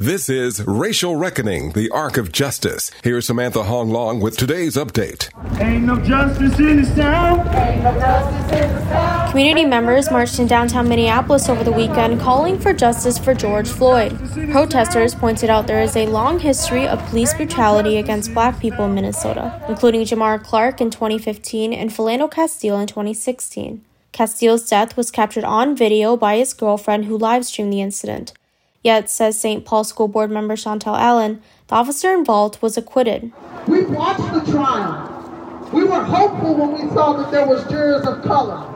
This is Racial Reckoning, the Arc of Justice. Here's Samantha HoangLong with today's update. Ain't no justice in this town. Ain't no justice in this town. Community members marched in downtown Minneapolis over the weekend calling for justice for George Floyd. Protesters pointed out there is a long history of police brutality against black people in Minnesota, including Jamar Clark in 2015 and Philando Castile in 2016. Castile's death was captured on video by his girlfriend who livestreamed the incident. Yet, says St. Paul School Board member Chauntyll Allen, the officer involved was acquitted. We watched the trial. We were hopeful when we saw that there was jurors of color.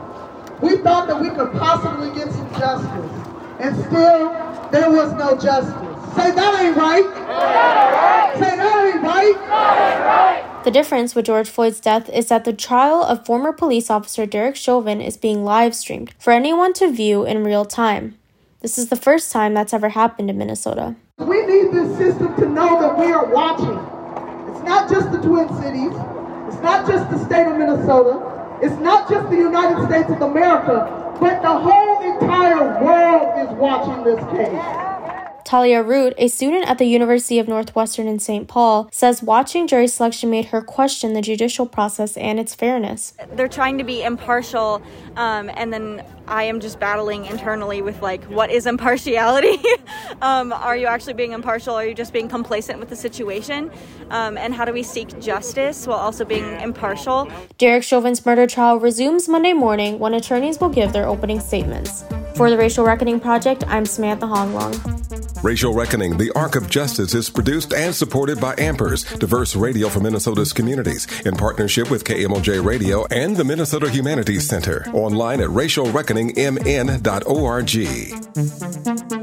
We thought that we could possibly get some justice. And still, there was no justice. Say that ain't right. Say that ain't right. That ain't right. The difference with George Floyd's death is that the trial of former police officer Derek Chauvin is being live streamed for anyone to view in real time. This is the first time that's ever happened in Minnesota. We need this system to know that we are watching. It's not just the Twin Cities, it's not just the state of Minnesota, it's not just the United States of America, but the whole entire world is watching this case. Talia Root, a student at the University of Northwestern in St. Paul, says watching jury selection made her question the judicial process and its fairness. They're trying to be impartial, um, and then I am just battling internally with like, what is impartiality? um, are you actually being impartial? Are you just being complacent with the situation? Um, and how do we seek justice while also being impartial? Derek Chauvin's murder trial resumes Monday morning when attorneys will give their opening statements. For the Racial Reckoning Project, I'm Samantha HoangLong. Racial Reckoning, the Arc of Justice is produced and supported by Ampers, diverse radio for Minnesota's communities, in partnership with KMOJ Radio and the Minnesota Humanities Center. Online at racialreckoningmn.org.